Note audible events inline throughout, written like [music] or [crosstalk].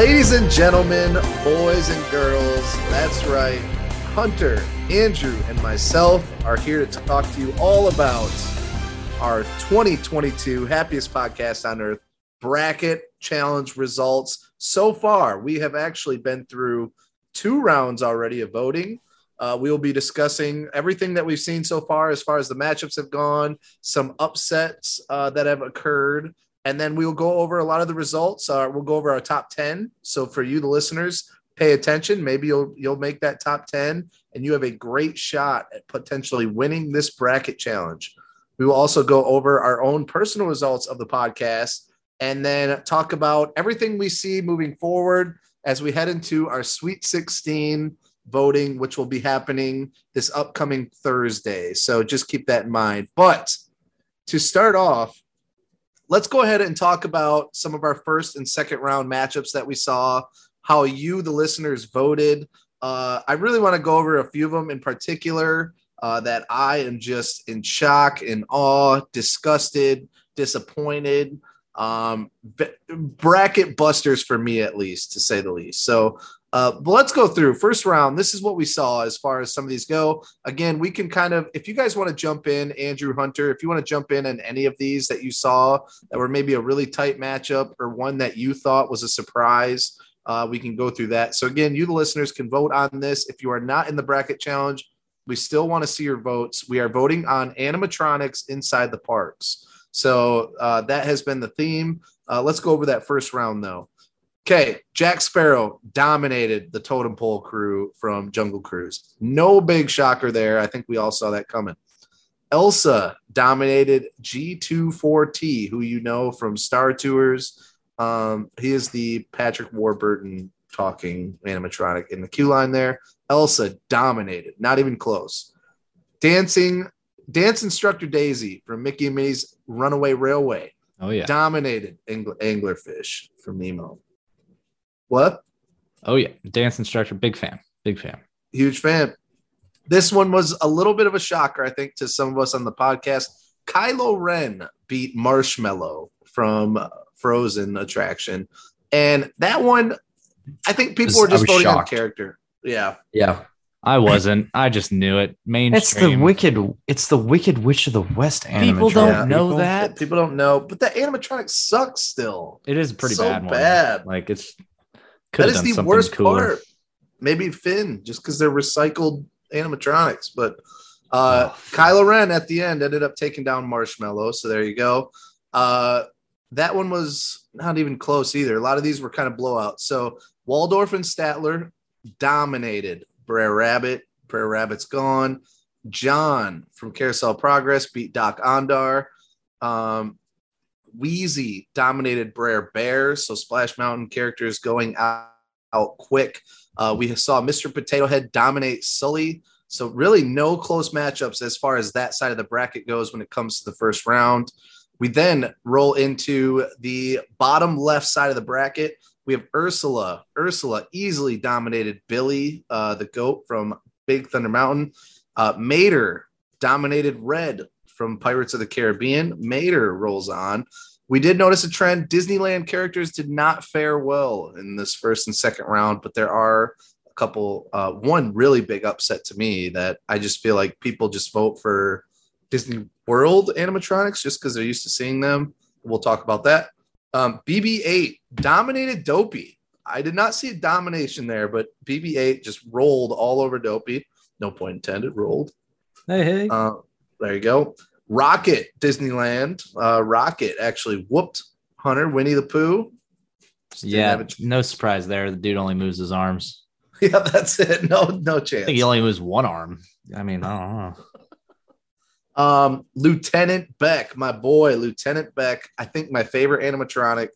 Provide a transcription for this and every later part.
Ladies and gentlemen, boys and girls, that's right. Hunter, Andrew, and myself are here to talk to you all about our 2022 happiest podcast on earth bracket challenge results. So far, we have actually been through two rounds already of voting. Uh, we will be discussing everything that we've seen so far as far as the matchups have gone, some upsets uh, that have occurred, and then we'll go over a lot of the results. Uh, we'll go over our top 10. So for you, the listeners, pay attention. Maybe you'll you'll make that top 10 and you have a great shot at potentially winning this bracket challenge. We will also go over our own personal results of the podcast and then talk about everything we see moving forward as we head into our Sweet 16 voting, which will be happening this upcoming Thursday. So just keep that in mind. But to start off, let's go ahead and talk about some of our first and second round matchups that we saw, how you, the listeners, voted. Uh, I really want to go over a few of them in particular uh, that I am just in shock, in awe, disgusted, disappointed. Um, bracket busters for me, at least, to say the least. So, uh, but let's go through first round. This is what we saw as far as some of these go. Again, we can kind of, if you guys want to jump in, Andrew Hunter, if you want to jump in on any of these that you saw that were maybe a really tight matchup or one that you thought was a surprise, uh, we can go through that. So again, you the listeners can vote on this. If you are not in the bracket challenge, we still want to see your votes. We are voting on animatronics inside the parks. So uh, that has been the theme. Uh, let's go over that first round though. Okay, Jack Sparrow dominated the totem pole crew from Jungle Cruise. No big shocker there. I think we all saw that coming. Elsa dominated G24T, who you know from Star Tours. Um, he is the Patrick Warburton talking animatronic in the queue line there. Elsa dominated, not even close. Dancing, dance instructor Daisy from Mickey and Minnie's Runaway Railway. Oh yeah, dominated Angler, Anglerfish from Nemo. What? Oh yeah, dance instructor, big fan, big fan, huge fan. This one was a little bit of a shocker, I think, to some of us on the podcast. Kylo Ren beat Marshmallow from Frozen attraction, and that one, I think people Was- were just I was voting on shocked. character. Yeah, Yeah, I wasn't. I just knew it. Mainstream. it's the wicked. It's the Wicked Witch of the West. People don't Yeah. know People- that. people don't know, but the animatronic sucks still. It is a pretty So bad. one. bad. Like it's could That is the worst cooler. part. Maybe Finn, just because they're recycled animatronics. But uh, Oh. Kylo Ren at the end ended up taking down Marshmallow. So there you go. Uh, that one was not even close either. A lot of these were kind of blowouts. So Waldorf and Statler dominated Brer Rabbit. Brer Rabbit's gone. John from Carousel Progress beat Dok-Ondar. Um, Wheezy dominated Brer Bear. So Splash Mountain characters going out, out quick. Uh, we saw Mr. Potato Head dominate Sully. So really no close matchups as far as that side of the bracket goes when it comes to the first round. We then roll into the bottom left side of the bracket. We have Ursula. Ursula easily dominated Billy, uh, the goat from Big Thunder Mountain. Uh, Mater dominated Red from Pirates of the Caribbean. Mater rolls on. We did notice a trend. Disneyland characters did not fare well in this first and second round, but there are a couple. Uh, one really big upset to me that I just feel like people just vote for Disney World animatronics just because they're used to seeing them. We'll talk about that. Um, BB-8 dominated Dopey. I did not see a domination there, but BB-8 just rolled all over Dopey. No point intended. Rolled. Hey, hey. Uh, there you go. Rocket Disneyland. Uh, Rocket actually whooped Hunter Winnie the Pooh. Just yeah, no surprise there. The dude only moves his arms. [laughs] yeah, that's it. No, no chance. I think he only moves one arm. I mean, I don't know. Um, Lieutenant Beck, my boy, Lieutenant Beck. I think my favorite animatronic.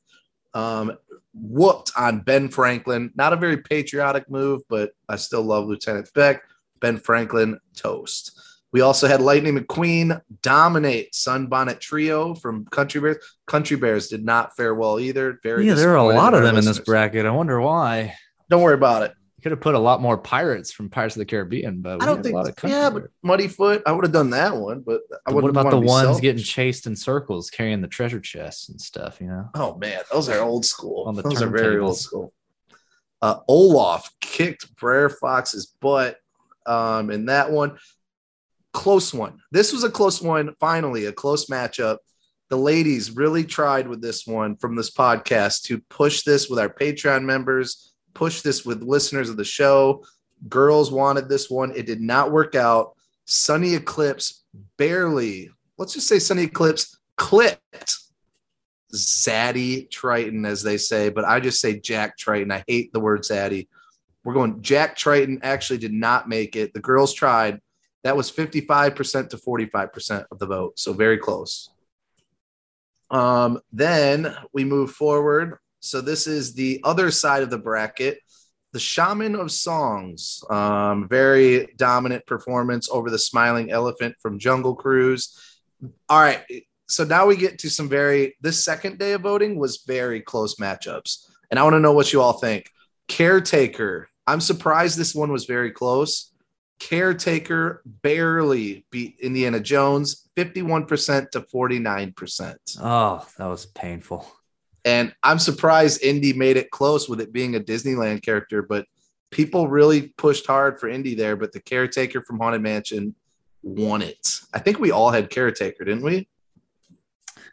Um, whooped on Ben Franklin. Not a very patriotic move, but I still love Lieutenant Beck. Ben Franklin toast. We also had Lightning McQueen dominate Sunbonnet Trio from Country Bears. Country Bears did not fare well either. Very Yeah, there are a lot of them in this bracket. I wonder why. Don't worry about it. Could have put a lot more pirates from Pirates of the Caribbean, but we I don't think. a lot of country Yeah, but. Muddy Foot. I would have done that one, but I wouldn't what about the ones selfish. getting chased in circles, carrying the treasure chests and stuff? You know, Oh man, those are old school. On the those are very turntables. old school. Uh, Olaf kicked Brer Fox's butt um, in that one. Close one. This was a close one. Finally, a close matchup. The ladies really tried with this one from this podcast to push this with our Patreon members, push this with listeners of the show. Girls wanted this one. It did not work out. Sonny Eclipse barely, let's just say Sonny Eclipse clipped Zaddy Triton, as they say, but I just say Jack Triton. I hate the word Zaddy. We're going Jack Triton actually did not make it. The girls tried. That was 55% to 45% of the vote. So very close. Um, then we move forward. So this is the other side of the bracket. The Shaman of Songs, um, very dominant performance over the Smiling Elephant from Jungle Cruise. All right, so now we get to some very. This second day of voting was very close matchups, and I want to know what you all think. Caretaker, I'm surprised this one was very close. Caretaker barely beat Indiana Jones, 51% to 49%. Oh, that was painful. And I'm surprised Indy made it close with it being a Disneyland character, but people really pushed hard for Indy there. But the caretaker from Haunted Mansion won it. I think we all had caretaker, didn't we?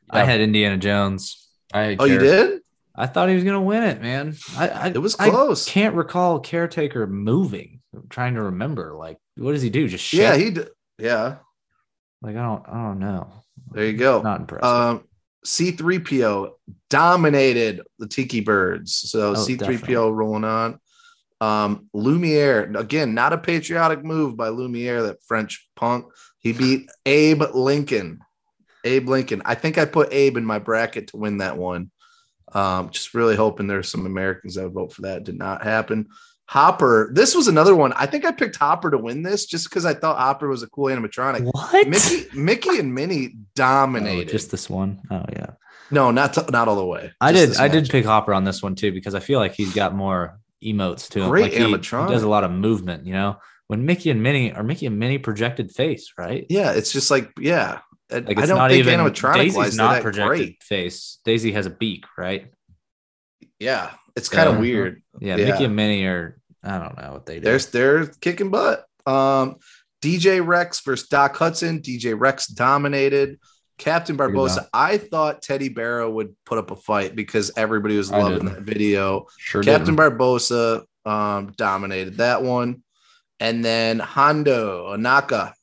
I had Indiana Jones. I Oh, you did? I thought he was gonna win it, man. I, I It was I close. can't recall caretaker moving. I'm trying to remember. Like, what does he do? Just shake? Yeah, he did. Yeah, like I don't I don't know. there you go. Not impressed. Um, C3PO dominated the Tiki Birds. So Oh, C3PO definitely. rolling on. Um, Lumiere, again, not a patriotic move by Lumiere, that French punk. He [laughs] beat Abe Lincoln. Abe Lincoln. I think I put Abe in my bracket to win that one. Um, just really hoping there's some Americans that would vote for that. Did not happen. Hopper, this was another one. I think I picked Hopper to win this just because I thought Hopper was a cool animatronic. what? Mickey, Mickey and Minnie Oh, dominated. just this one. Oh yeah. No, not to, not all the way. I Just did I did pick Hopper on this one too because I feel like he's got more emotes to him. Great like he, he animatronic. does a lot of movement, you know. When Mickey and Minnie are Mickey and Minnie projected face, right? Yeah, it's just like yeah. I- Like I don't not think even animatronic Daisy's wise not that projected great. face. Daisy has a beak, right? Yeah, it's kind of Yeah. weird. Yeah, Yeah. Mickey and Minnie are I don't know what they do. They're they're kicking butt. Um, DJ Rex versus Doc Hudson. DJ Rex dominated. Captain Barbossa. I thought Teddy Barrow would put up a fight because everybody was loving that video. Sure Captain did. Barbossa um, dominated that one. And then Hondo Ohnaka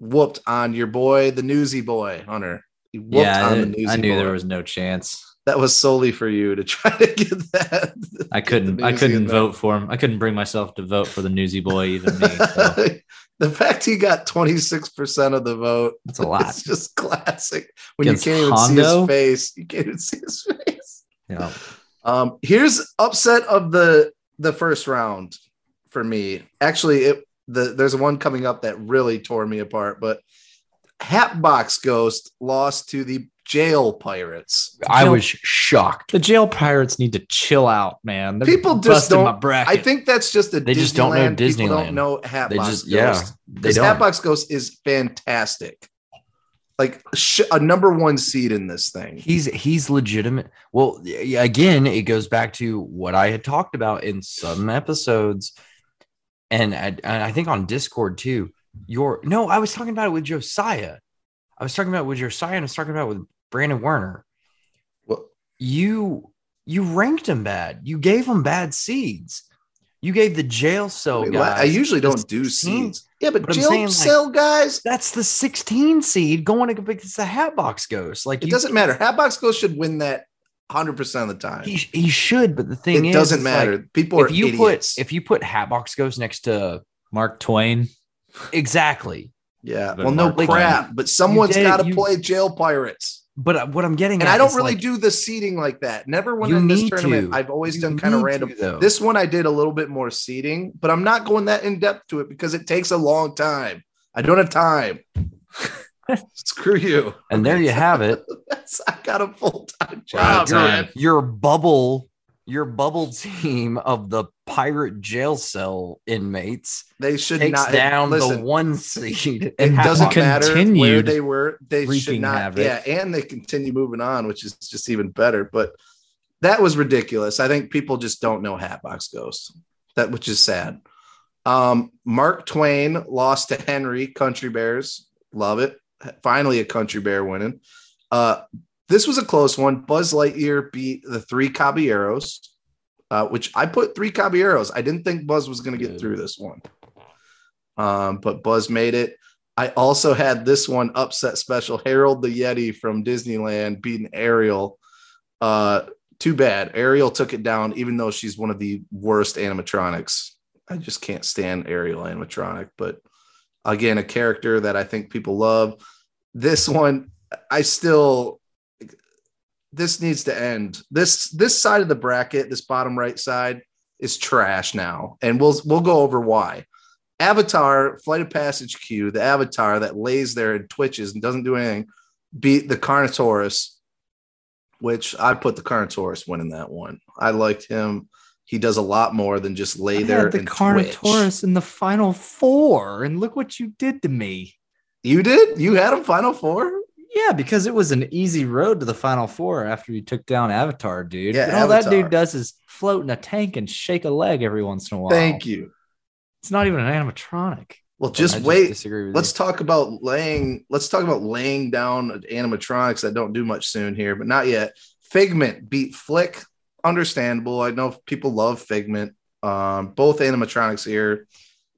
whooped on your boy, the newsy boy, Hunter. He whooped yeah, on I, the newsy I knew boy. there was no chance. That was solely for you to [laughs] try to get that. I couldn't. I couldn't vote for him. I couldn't bring myself to vote for the newsy boy, even me. So [laughs] the fact he got 26% of the vote that's a lot. It's just classic. When Against you can't even see his face, you can't even see his [laughs] face. Yeah. Um, here's upset of the the first round for me. Actually, it the there's one coming up that really tore me apart, but Hatbox Ghost lost to the Jail Pirates. I was shocked. The jail pirates need to chill out, man. They're People just busting don't- my bracket. I think that's just a They just don't know Disneyland. People Disneyland. don't know Hatbox They just Ghost. yeah, they Because don't. Hatbox Ghost is fantastic. Like sh- a number one seed in this thing. He's he's legitimate. Well, y- again, it goes back to what I had talked about in some episodes, and I, and I think on Discord too. Your no, I was talking about it with Josiah. I was talking about with your and I was talking about with Brandon Werner. Well- You you ranked him bad. You gave him bad seeds. You gave the jail cell Wait, guys. I usually don't do 16 seeds. Yeah, but, But jail saying, like- cell guys, That's the 16 seed going against the Hatbox Ghost. Like it you, doesn't matter. Hatbox Ghost should win that 100% of the time. He, he should, but the thing it is, doesn't matter. like, People are if you idiots. put if you put Hatbox Ghost next to Mark Twain. exactly, yeah, well, no Mark- crap, but someone's got to you- play jail pirates. but uh, what I'm getting And at I don't is, really like, do the seeding like that. Never when in this tournament, to. I've always you done kind of random. to. This one I did a little bit more seeding, but I'm not going that in depth to it because it takes a long time. I don't have time. [laughs] Screw you. and there you have it. [laughs] That's, I got a full time job. time. man. Your bubble, your bubble team of the pirate jail cell inmates They should takes not down listen. the one seed. it doesn't Hatbox. matter where they were. They should not. havoc. Yeah, and they continue moving on, which is just even better. But that was ridiculous. I think people just don't know Hatbox Ghost, that which is sad. Um, Mark Twain lost to Henry Country Bears. Love it. Finally, a Country Bear winning. Uh, this was a close one. Buzz Lightyear beat the three Caballeros, uh, which I put three Caballeros. I didn't think Buzz was going to get through this one, um, but Buzz made it. I also had this one upset special Harold the Yeti from Disneyland beating Ariel. Uh, too bad. Ariel took it down, even though she's one of the worst animatronics. I just can't stand Ariel animatronic, but again, a character that I think people love. This one, I still this needs to end. This this side of the bracket, this bottom right side, is trash now, and we'll we'll go over why. Avatar, Flight of Passage Q, the Avatar that lays there and twitches and doesn't do anything, beat the Carnotaurus, which I put the Carnotaurus winning that one. I liked him. He does a lot more than just lay I there had the and Carnotaurus twitch. in the final four, and look what you did to me. You did? You had him final four? Yeah, because it was an easy road to the final four after you took down Avatar, dude. Yeah, and all that dude does is float in a tank and shake a leg every once in a while. Thank you. It's not even an animatronic. Well, just I wait. disagree with let's you. talk about laying let's talk about laying down animatronics that don't do much soon here but not yet figment beat flick understandable i know people love figment um both animatronics here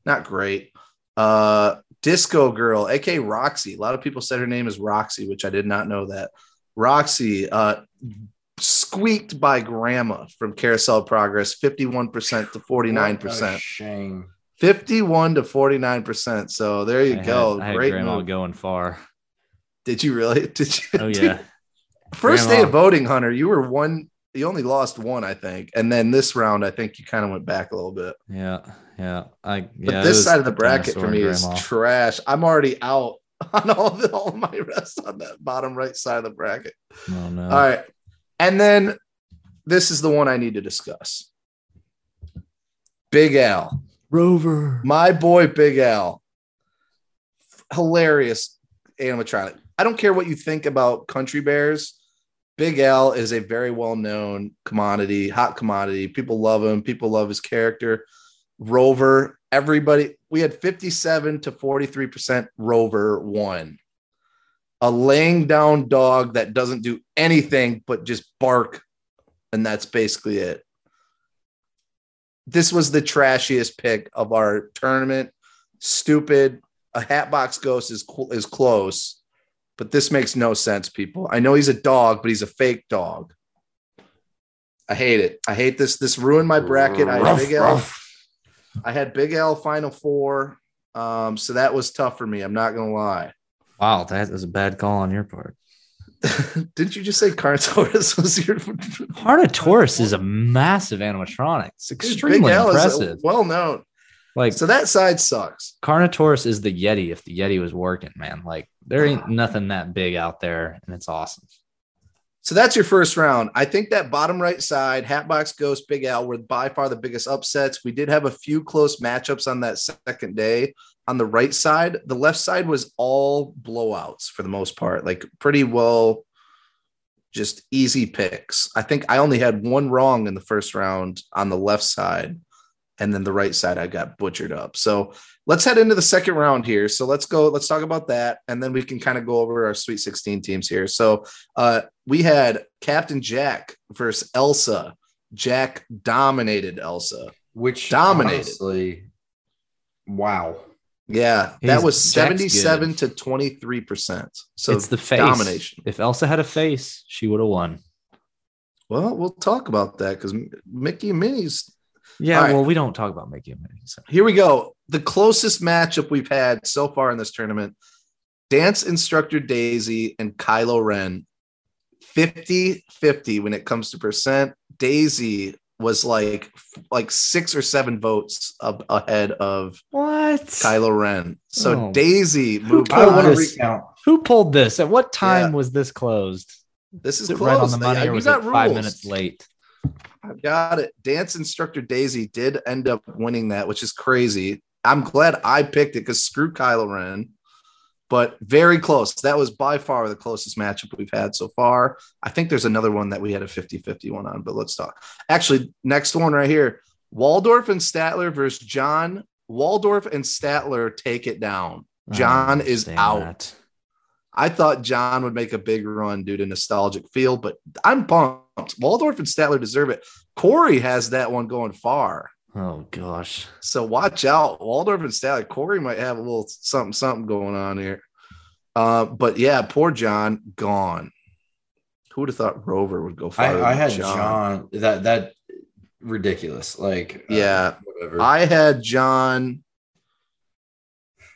not great uh disco girl aka roxy a lot of people said her name is roxy which i did not know that roxy uh squeaked by grandma from carousel progress 51% to 49% Shame. 51 to 49%. So there you I go. Had, I had Great grandma move. going far. Did you really? [laughs] Did you? Oh yeah. First day of voting, Hunter, you were one. You only lost one, I think. And then this round, I think you kind of went back a little bit. Yeah. Yeah. I But yeah. it this side of the bracket for me is trash. I'm already out [laughs] on all the all my rest on that bottom right side of the bracket. Oh no. All right. And then this is the one I need to discuss. Big Al. Rover. My boy Big Al. Hilarious animatronic. I don't care what you think about Country Bears. Big Al is a very well known commodity, hot commodity. People love him. People love his character. Rover, everybody, we had 57 to 43% Rover won. A laying down dog that doesn't do anything but just bark. And that's basically it this was the trashiest pick of our tournament. Stupid. A Hatbox Ghost is is close, but this makes no sense, people. I know he's a dog, but he's a fake dog. I hate it. I hate this. This ruined my bracket. I had Big Al. I had Big Al final four. Um, so that was tough for me. I'm not gonna lie. Wow, that was a bad call on your part. [laughs] Didn't you just say Carnotaurus [laughs] was your Carnotaurus is a massive animatronic. It's extremely impressive. well known. like So that side sucks. Carnotaurus is the Yeti if the Yeti was working, man. Like there ain't nothing that big out there, and it's awesome. So that's your first round. I think that bottom right side, Hatbox Ghost, Big Al were by far the biggest upsets. We did have a few close matchups on that second day. On the right side, the left side was all blowouts for the most part, like pretty well, just easy picks. I think I only had one wrong in the first round on the left side, and then the right side I got butchered up. So let's head into the second round here. So let's go. Let's talk about that, and then we can kind of go over our Sweet 16 teams here. So uh, we had Captain Jack versus Elsa. Jack dominated Elsa. Which Dominated. honestly, wow. Yeah, that was 77 to 23%. So it's the face. domination. If Elsa had a face, she would have won. Well, we'll talk about that because Mickey and Minnie's. Yeah, All right. well, we don't talk about Mickey and Minnie. So. Here we go. The closest matchup we've had so far in this tournament dance instructor Daisy and Kylo Ren 50 50 when it comes to percent. Daisy was like like six or seven votes up ahead of What? Kylo Ren. So Oh. Daisy moved. I I wanna want to re- recount. Who pulled this? At what time Yeah. was this closed? This is Is it close. right on the money, I- or was got it five minutes late? I've got it. Dance instructor Daisy did end up winning that, which is crazy. I'm glad I picked it because screw Kylo Ren. but very close. That was by far the closest matchup we've had so far. I think there's another one that we had a 50 50 one on, but let's talk. Actually, next one right here Waldorf and Statler versus John. Waldorf and Statler take it down. John is out. that. I thought John would make a big run due to nostalgic feel, but I'm pumped. Waldorf and Statler deserve it. Corey has that one going far. Oh gosh. So watch out. Waldorf and Statler. Corey might have a little something, something going on here. Uh, but yeah, poor John gone. Who would have thought Rover would go farther? I, I had John. That that ridiculous. Like uh, Yeah. whatever. I had John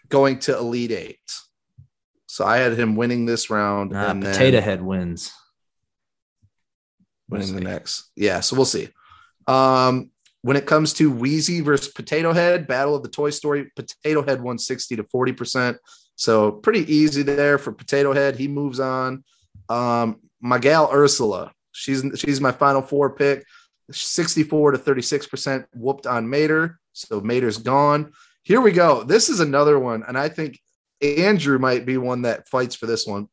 going to Elite Eight. So I had him winning this round Nah, and Potato Head wins. winning the next. Yeah, so we'll see. Um, when it comes to Wheezy versus Potato Head, Battle of the Toy Story, Potato Head won 60 to 40%. So pretty easy there for Potato Head. He moves on. Um, my gal Ursula, she's she's my final four pick. 64 to 36% whooped on Mater. So Mater's gone. Here we go. This is another one. And I think Andrew might be one that fights for this one.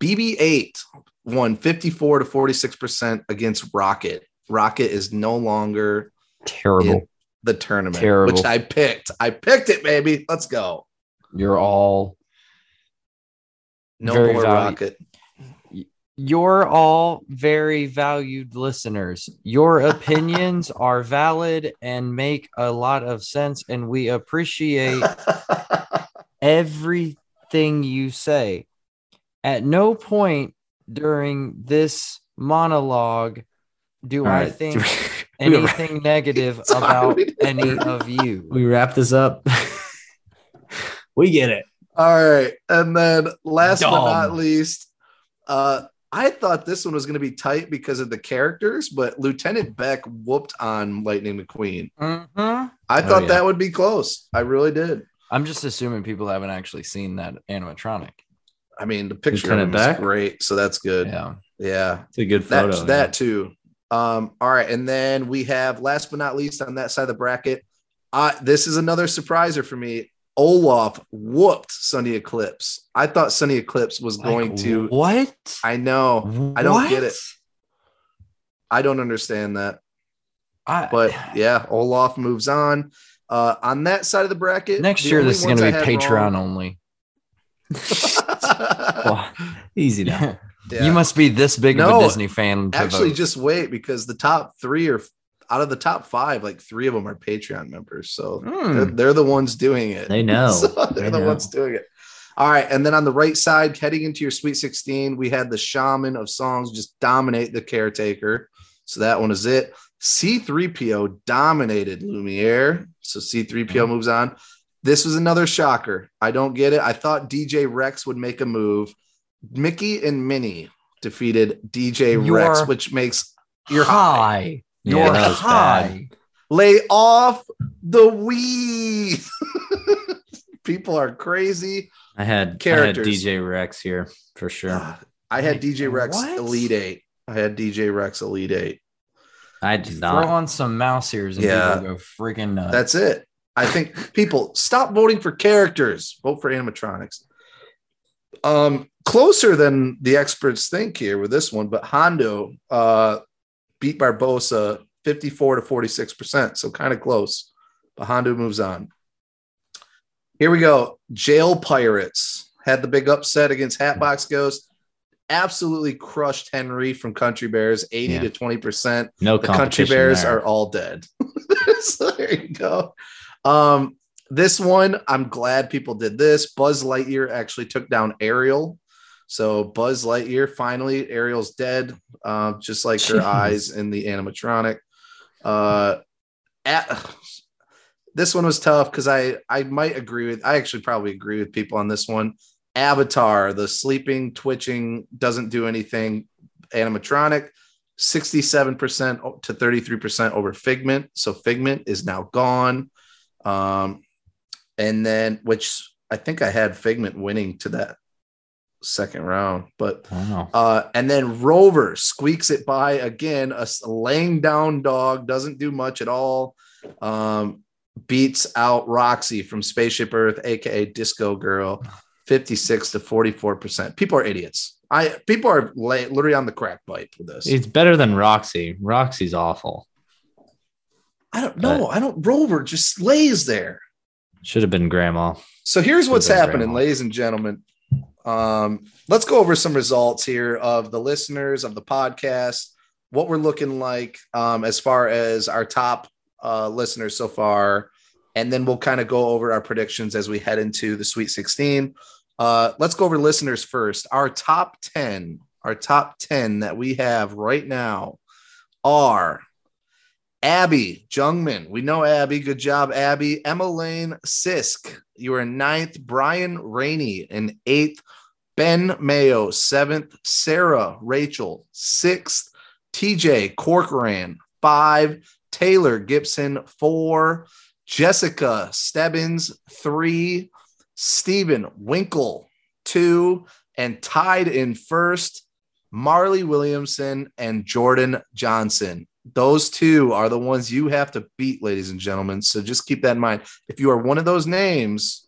BB8 won 54 to 46% against Rocket. Rocket is no longer terrible. the tournament, Terrible. which I picked. I picked it, baby. Let's go. You're all No more. Rocket. you're all very valued listeners. Your [laughs] opinions are valid and make a lot of sense, and we appreciate [laughs] everything you say. At no point during this monologue do All I right. think [laughs] We- anything [laughs] negative Sorry, about [laughs] any of you. we wrap this up. we get it. All right. And then last but not least, uh, I thought this one was going to be tight because of the characters, but Lieutenant Beck whooped on Lightning McQueen. Mhm. I Oh, thought yeah. that would be close. I really did. I'm just assuming people haven't actually seen that animatronic. I mean, the picture of him is Beck? great, so that's good. Yeah. Yeah, It's a good photo. that that too. Um, all right, and then we have last but not least on that side of the bracket. Uh, this is another surpriser for me. Olaf whooped Sonny Eclipse. I thought Sonny Eclipse was going Like, to. what? I know. I don't get it. I don't understand that. I, But yeah, Olaf moves on. Uh, on that side of the bracket, next the year this is going to be Patreon wrong- only. [laughs] Well, easy now. Yeah. You must be this big of a Disney fan. To actually vote. just wait because the top three are out of the top five, like three of them are Patreon members. So Hmm. they're, they're the ones doing it. They know. [laughs] So they're They the know. ones doing it. All right. And then on the right side, heading into your Sweet 16, we had the shaman of songs just dominate the caretaker. So that one is it. C3PO dominated Lumiere. So C3PO moves on. This was another shocker. I don't get it. I thought DJ Rex would make a move. Mickey and Minnie defeated DJ Rex, You're which makes you're high. high. Yeah, You're that was high. Lay off the weed. [laughs] People are crazy. I had Characters. I had DJ Rex here for sure. Ah, I had DJ Rex What? Elite Eight. I had DJ Rex Elite Eight. I did Throw not. on some mouse ears and Yeah. people go freaking nuts. That's it. I think people stop voting for characters. Vote for animatronics. Um, closer than the experts think here with this one, but Hondo uh, beat Barbossa 54 to 46 percent, so kind of close. But Hondo moves on. Here we go. Jail Pirates had the big upset against Hatbox Ghost. Absolutely crushed Henry from Country Bears, 80 Yeah. to 20 percent. No the country bears there. are all dead. [laughs] So there you go. Um this one i'm glad people did this. Buzz lightyear actually took down ariel. So buzz lightyear finally ariel's dead uh, just like her eyes in the animatronic. Uh at, this one was tough because i i might agree with i actually probably agree with people on this one avatar the sleeping twitching doesn't do anything animatronic 67% to 33% over Figment. So Figment is now gone. Um, and then, which I think I had Figment winning to that second round, but Wow. uh, and then Rover squeaks it by again. a laying down dog doesn't do much at all. Um, beats out Roxy from Spaceship Earth, aka Disco Girl, 56 to 44%. People are idiots. I people are la- literally on the crack pipe with this. It's better than Roxy. Roxy's awful. I don't know. I don't Rover just lays there. Should have been grandma. So here's what's Should've been happening, grandma. ladies and gentlemen. Um, let's go over some results here of the listeners of the podcast, what we're looking like um, as far as our top uh, listeners so far, and then we'll kind of go over our predictions as we head into the Sweet 16. Uh, let's go over listeners first. Our top 10, our top 10 that we have right now are Abby Jungman. We know Abby. Good job, Abby. Emma Lane Sisk. You are in ninth. Brian Rainey in eighth. Ben Mayo, seventh. Sarah Rachel, sixth. TJ Corcoran, five. Taylor Gibson, four. Jessica Stebbins, three. Stephen Winkle, two. And tied in first, Marley Williamson and Jordan Johnson. Those two are the ones you have to beat, ladies and gentlemen. So just keep that in mind. If you are one of those names,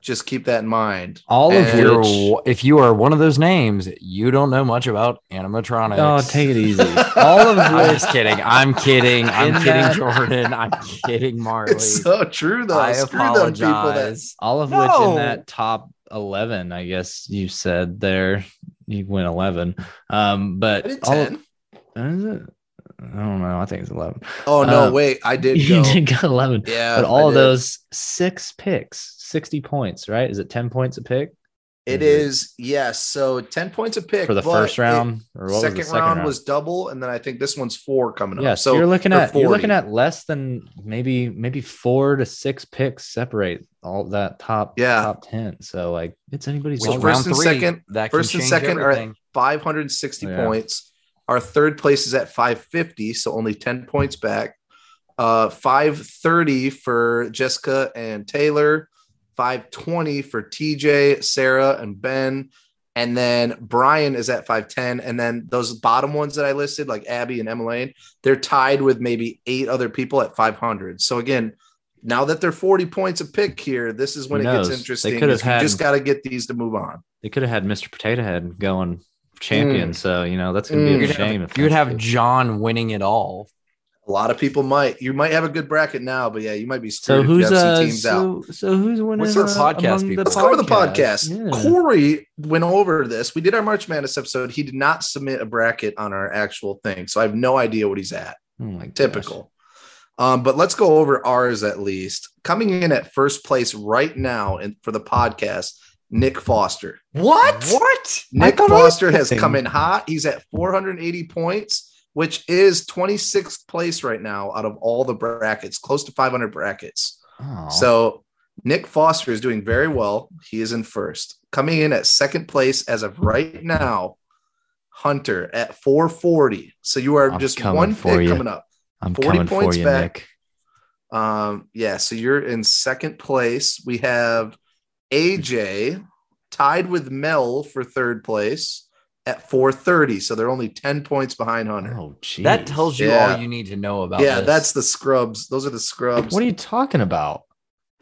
just keep that in mind. All of And- If you're, which. if you are one of those names, you don't know much about animatronics. Oh, take it easy. [laughs] All of I'm just kidding. I'm kidding. I'm kidding, that- Jordan. I'm kidding, [laughs] Marley. It's so true, though. I Screw them that apologize. All of which in that top 11, I guess you said there. You went 11. Um, but all 10. is it? I don't know. I think it's 11. Oh no, Um, wait, I did [laughs] You go. did go [laughs] 11. Yeah, but all of those six picks, 60 points, right? Is it 10 points a pick It is yes. So ten points a pick for the first it- round? or what was the second, round, was double, and then I think this one's four coming up. Yeah, so you're looking at you're looking at less than maybe maybe four to six picks separate all that top Yeah. top ten. So like it's anybody's Well, first round and three, second- that first and second are 560 Yeah. points. Our third place is at 550, so only 10 points back. Uh, 530 for Jessica and Taylor, 520 for TJ, Sarah, and Ben. And then Brian is at 510. And then those bottom ones that I listed, like Abby and Emmeline, they're tied with maybe eight other people at 500. So again, now that they're 40 points a pick here, this is when it gets knows? They interesting. could have you had- just got to get these to move on. They could have had Mr. Potato Head going champion. So you know that's gonna be Mm. a You'd shame have, if you would have the. John winning it all. A lot of people might. You might have a good bracket now, but yeah, you might be So who's if you have some uh teams out. so, so who's winning? What's our uh, podcast among people? Let's go over the podcast. Yeah. Corey went over this. We did our March Madness episode. He did not submit a bracket on our actual thing, so I have no idea what he's at. Oh my gosh. Typical. Um, but let's go over ours at least. Coming in at first place right now in, for the podcast, Nick Foster. What? What? Nick thought I was Foster has come in hot. He's at 480 points, which is 26th place right now out of all the brackets, close to 500 brackets. Oh. So Nick Foster is doing very well. He is in first. Coming in at second place as of right now, Hunter at 440. So you are I'm just coming one for pick you. coming up. I'm 40 coming for points you, back. Nick. Um, yeah, so you're in second place. We have AJ tied with Mel for third place at 430. So they're only 10 points behind Hunter. Oh, geez. That tells you Yeah. all you need to know about. yeah, this. that's the scrubs. Those are the scrubs. What are you talking about?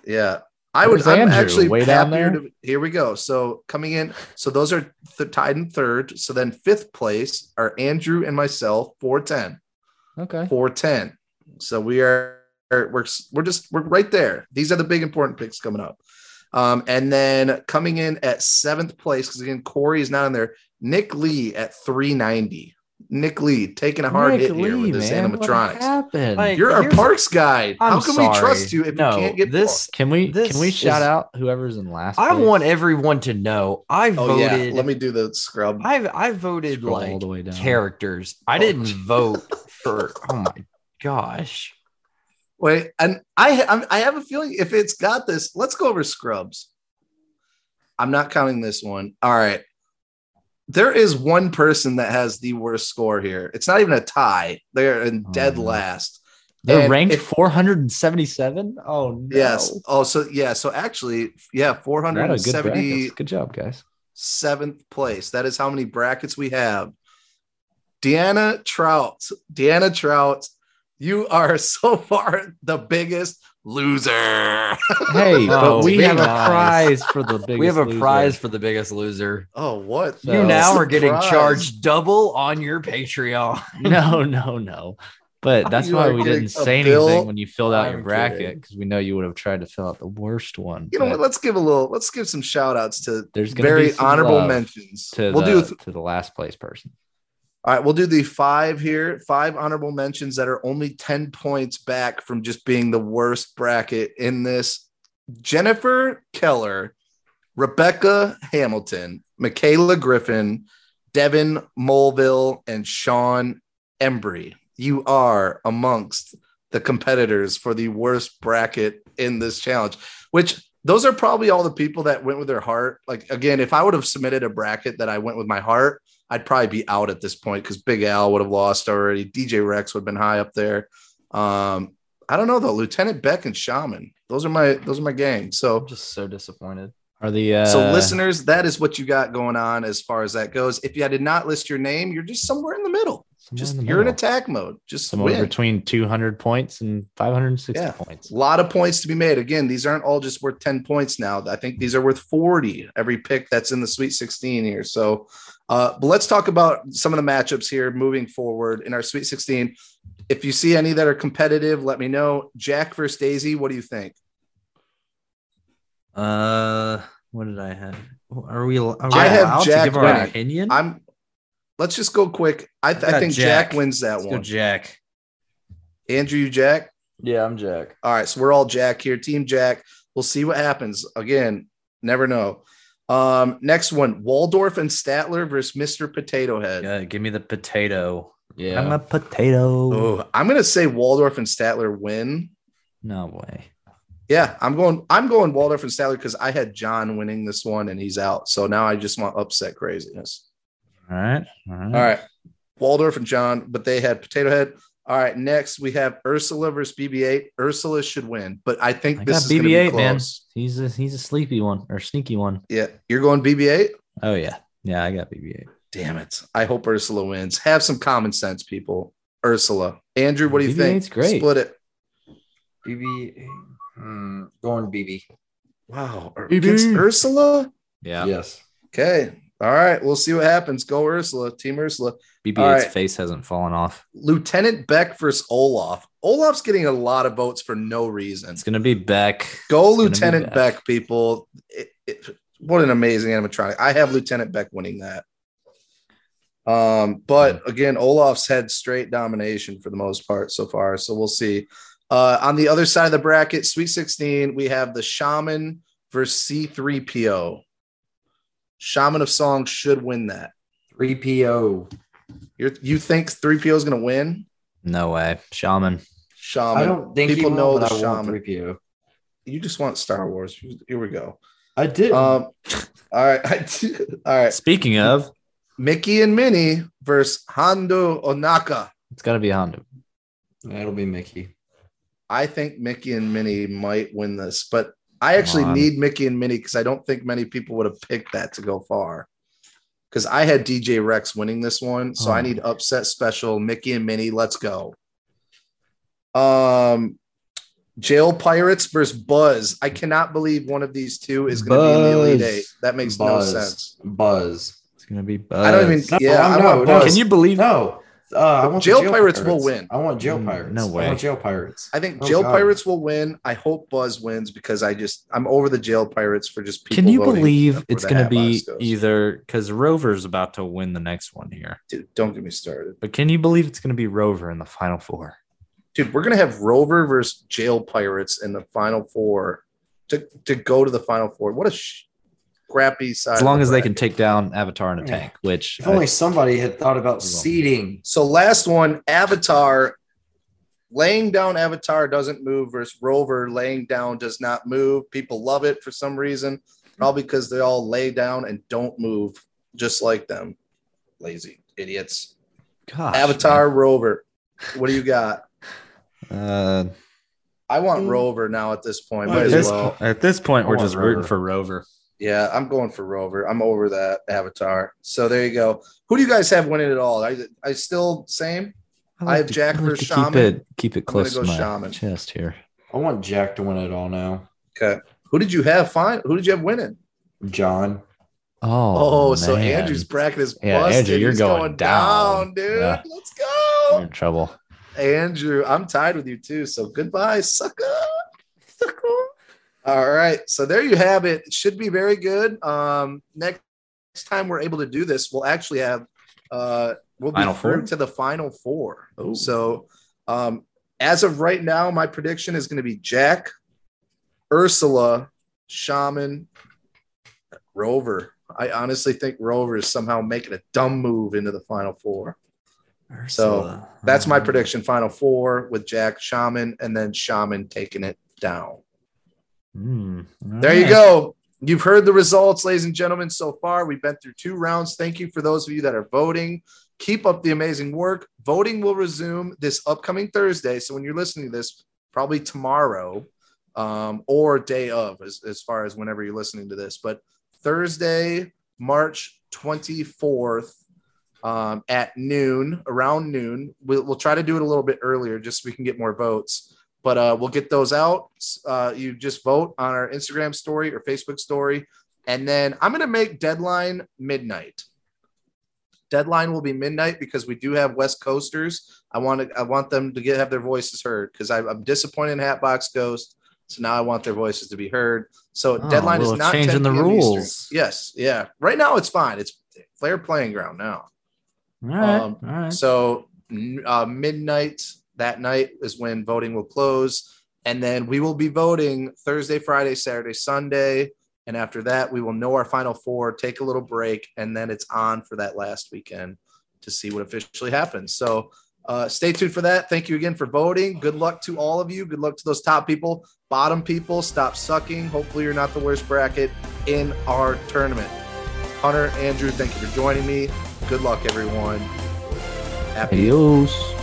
Yeah. I would Where's I'm actually Way down happier there? to here we go. So coming in, so those are th- tied in third. So then fifth place are Andrew and myself, 410. Okay. 410. So we are we're we're just we're right there. These are the big important picks coming up. Um, and then coming in at seventh place, because again, Corey is not in there. Nick Lee at 390. Nick Lee taking a hard Nick hit here Lee, with his man, what animatronics. happened? Like, You're our parks guy. How I'm can we trust you if No, you can't get this? Can we This can we shout is- out whoever's in last? I place? want everyone to know. I Oh voted. yeah, let me do the scrub. I I voted Scroll all like the way down. characters. I Oh, didn't geez. vote for. Oh my gosh. Wait, and I I'm, I have a feeling if it's got this, let's go over scrubs. I'm not counting this one. All right. There is one person that has the worst score here. It's not even a tie. They're in Oh, dead no. last. They're And ranked if- 477. Oh no. Yes. Oh, so yeah. So actually, yeah, 470. good Good job, guys. Seventh place. That is how many brackets we have. Deanna Trout. Deanna Trout, you are [laughs] so far the biggest loser. Hey, oh, but Oh, we be have a prize for the biggest. [laughs] we have a loser. prize for the biggest loser. oh, what? So- you now are getting Surprise. charged double on your Patreon. [laughs] No, no, no. But that's You why we didn't say bill? anything when you filled out your I'm bracket because we know you would have tried to fill out the worst one. You know what? Let's give a little. Let's give some shout outs to There's very honorable mentions. to we'll the, do. to the last place person. All right, we'll do the five here. Five honorable mentions that are only ten points back from just being the worst bracket in this. Jennifer Keller, Rebecca Hamilton, Michaela Griffin, Devin Mulville, and Sean Embry. You are amongst the competitors for the worst bracket in this challenge, which those are probably all the people that went with their heart. Like, again, if I would have submitted a bracket that I went with my heart, I'd probably be out at this point because Big Al would have lost already. DJ Rex would have been high up there. Um, I don't know though. Lieutenant Beck and Shaman. Those are my those are my gang. So I'm just so disappointed. Are the uh, so, listeners, that is what you got going on as far as that goes. If you did not list your name, you're just somewhere in the middle. Somewhere Just in you're in attack mode. Just somewhere win. between 200 points and 560 Yeah. points. A lot of points to be made. Again, these aren't all just worth 10 points now. I think these are worth 40 every pick that's in the Sweet 16 here. So, uh, but let's talk about some of the matchups here moving forward in our Sweet 16. If you see any that are competitive, let me know. Jack versus Daisy, what do you think? Uh, what did I have? Are we? Are we I have allowed Jack to give our winning. opinion? I'm. Let's just go quick. I, th- I think Jack. Jack. wins that Let's go, one. Jack. Andrew, you Jack. Yeah, I'm Jack. All right, so we're all Jack here, Team Jack. We'll see what happens. Again, never know. Um, next one: Waldorf and Statler versus Mr. Potato Head. Yeah, give me the potato. Yeah. I'm a potato. Oh, I'm gonna say Waldorf and Statler win. No way. Yeah, I'm going. I'm going Waldorf and Statler because I had John winning this one and he's out. So now I just want upset craziness. All right. All right. All right, Waldorf and John, but they had Potato Head. All right, next we have Ursula versus BB-8. Ursula should win, but I think I this got is BB-8, man. He's a he's a sleepy one or sneaky one. Yeah, you're going BB-8. Oh yeah, yeah. I got BB-8. Damn it! I hope Ursula wins. Have some common sense, people. Ursula, Andrew, what do you think? BB-8's great. Split it. BB. Hmm, going BB. Wow, BB. against Ursula. Yeah. Yes. Okay, all right. We'll see what happens. Go Ursula, Team Ursula. BB-8's All right. face hasn't fallen off. Lieutenant Beck versus Olaf. Olaf's getting a lot of votes for no reason. It's gonna be Beck. Go It's Lieutenant Beck. people. It- it- what an amazing animatronic. I have Lieutenant Beck winning that. Um, but again, Olaf's had straight domination for the most part so far. So we'll see. Uh, on the other side of the bracket, Sweet 16, we have the Shaman versus C3PO. Shaman of Song should win that. 3PO. You're, you think 3PO is going to win? No way. Shaman. Shaman. I don't think People he know will, the but I want shaman. 3PO. You just want Star Wars. Here we go. I did. Um, all right. all right. Speaking of, Mickey and Minnie versus Hondo Ohnaka. it's gotta be Hondo. It'll be Mickey. I think Mickey and Minnie might win this, but I actually need Mickey and Minnie because I don't think many people would have picked that to go far. Because I had DJ Rex winning this one, so I Oh. need upset special Mickey and Minnie. Let's go. Um, Jail Pirates versus Buzz. I cannot believe one of these two is going to be in the Elite Eight. That makes Buzz. no sense. Buzz. It's gonna be Buzz. I don't even. No, yeah, I'm- I no, want no. Buzz. Can you believe? No. Uh, I want the Jail Pirates will win. I want jail Mm, pirates. no I way. want jail pirates. I think Oh, Jail God. Pirates will win. I hope Buzz wins because I just I'm over the Jail Pirates for just people. Can you believe it's gonna be either because Rover's about to win the next one here? Dude, don't get me started, But can you believe it's gonna be Rover in the final four? dude. We're gonna have Rover versus Jail Pirates in the final four to to go to the final four. What a sh- crappy side. As long the as they can take down Avatar in a tank, which If I- only somebody had thought about will. seeding. So last one, Avatar. Laying down Avatar doesn't move versus Rover laying down does not move. People love it for some reason, probably because they all lay down and don't move just like them. Lazy idiots. gosh, Avatar Rover. What do you got? Uh, I want Mm. Rover now at this point. Might Might at, this, well. at this point, I we're want just rooting for Rover. Yeah, I'm going for Rover. I'm over that Avatar. So there you go. Who do you guys have winning it all? I, I still same. I have to- Jack like versus to keep it keep it close go to my Shaman. chest here. I want Jack to win it all now. Okay. Who did you have fine? Who did you have winning? John. Oh, Oh, so man. Andrew's bracket is Yeah, busted. Andrew, you're He's going down. dude. Yeah. Let's You're go. in trouble. Andrew, I'm tied with you too. So goodbye, sucker. Sucker. All right. So there you have it. It should be very good. Um, next next time we're able to do this, we'll actually have uh we'll be Final through four? to the final four. Oh. So um as of right now, my prediction is going to be Jack, Ursula, Shaman, Rover. I honestly think Rover is somehow making a dumb move into the final four. So, That's my prediction. Final four with Jack Shaman, and then Shaman taking it down. Mm, all There you go. You've heard the results, ladies and gentlemen, so far. We've been through two rounds. Thank you for those of you that are voting. Keep up the amazing work. Voting will resume this upcoming Thursday. So when you're listening to this, probably tomorrow um, or day of, as, as far as whenever you're listening to this. But Thursday, March 24th um, at noon, around noon. We'll, we'll try to do it a little bit earlier just so we can get more votes but uh, we'll get those out. Uh, you just vote on our Instagram story or Facebook story, and then I'm going to make deadline midnight. Deadline will be midnight because we do have West Coasters. I want to, I want them to get have their voices heard because I'm disappointed in Hatbox Ghost. So now I want their voices to be heard. So Oh, deadline is not change 10 in the p.m. Eastern. rules. Yes, yeah. Right now it's fine. It's fair playing ground now. All right. Um, all right. So uh, midnight that night is when voting will close, and then we will be voting Thursday, Friday, Saturday, Sunday, and after that we will know our final four, take a little break, and then it's on for that last weekend to see what officially happens. So. Uh, stay tuned for that. Thank you again for voting. Good luck to all of you. Good luck to those top people, bottom people. Stop sucking. Hopefully, you're not the worst bracket in our tournament. Hunter, Andrew, thank you for joining me. Good luck, everyone. Happy Adios.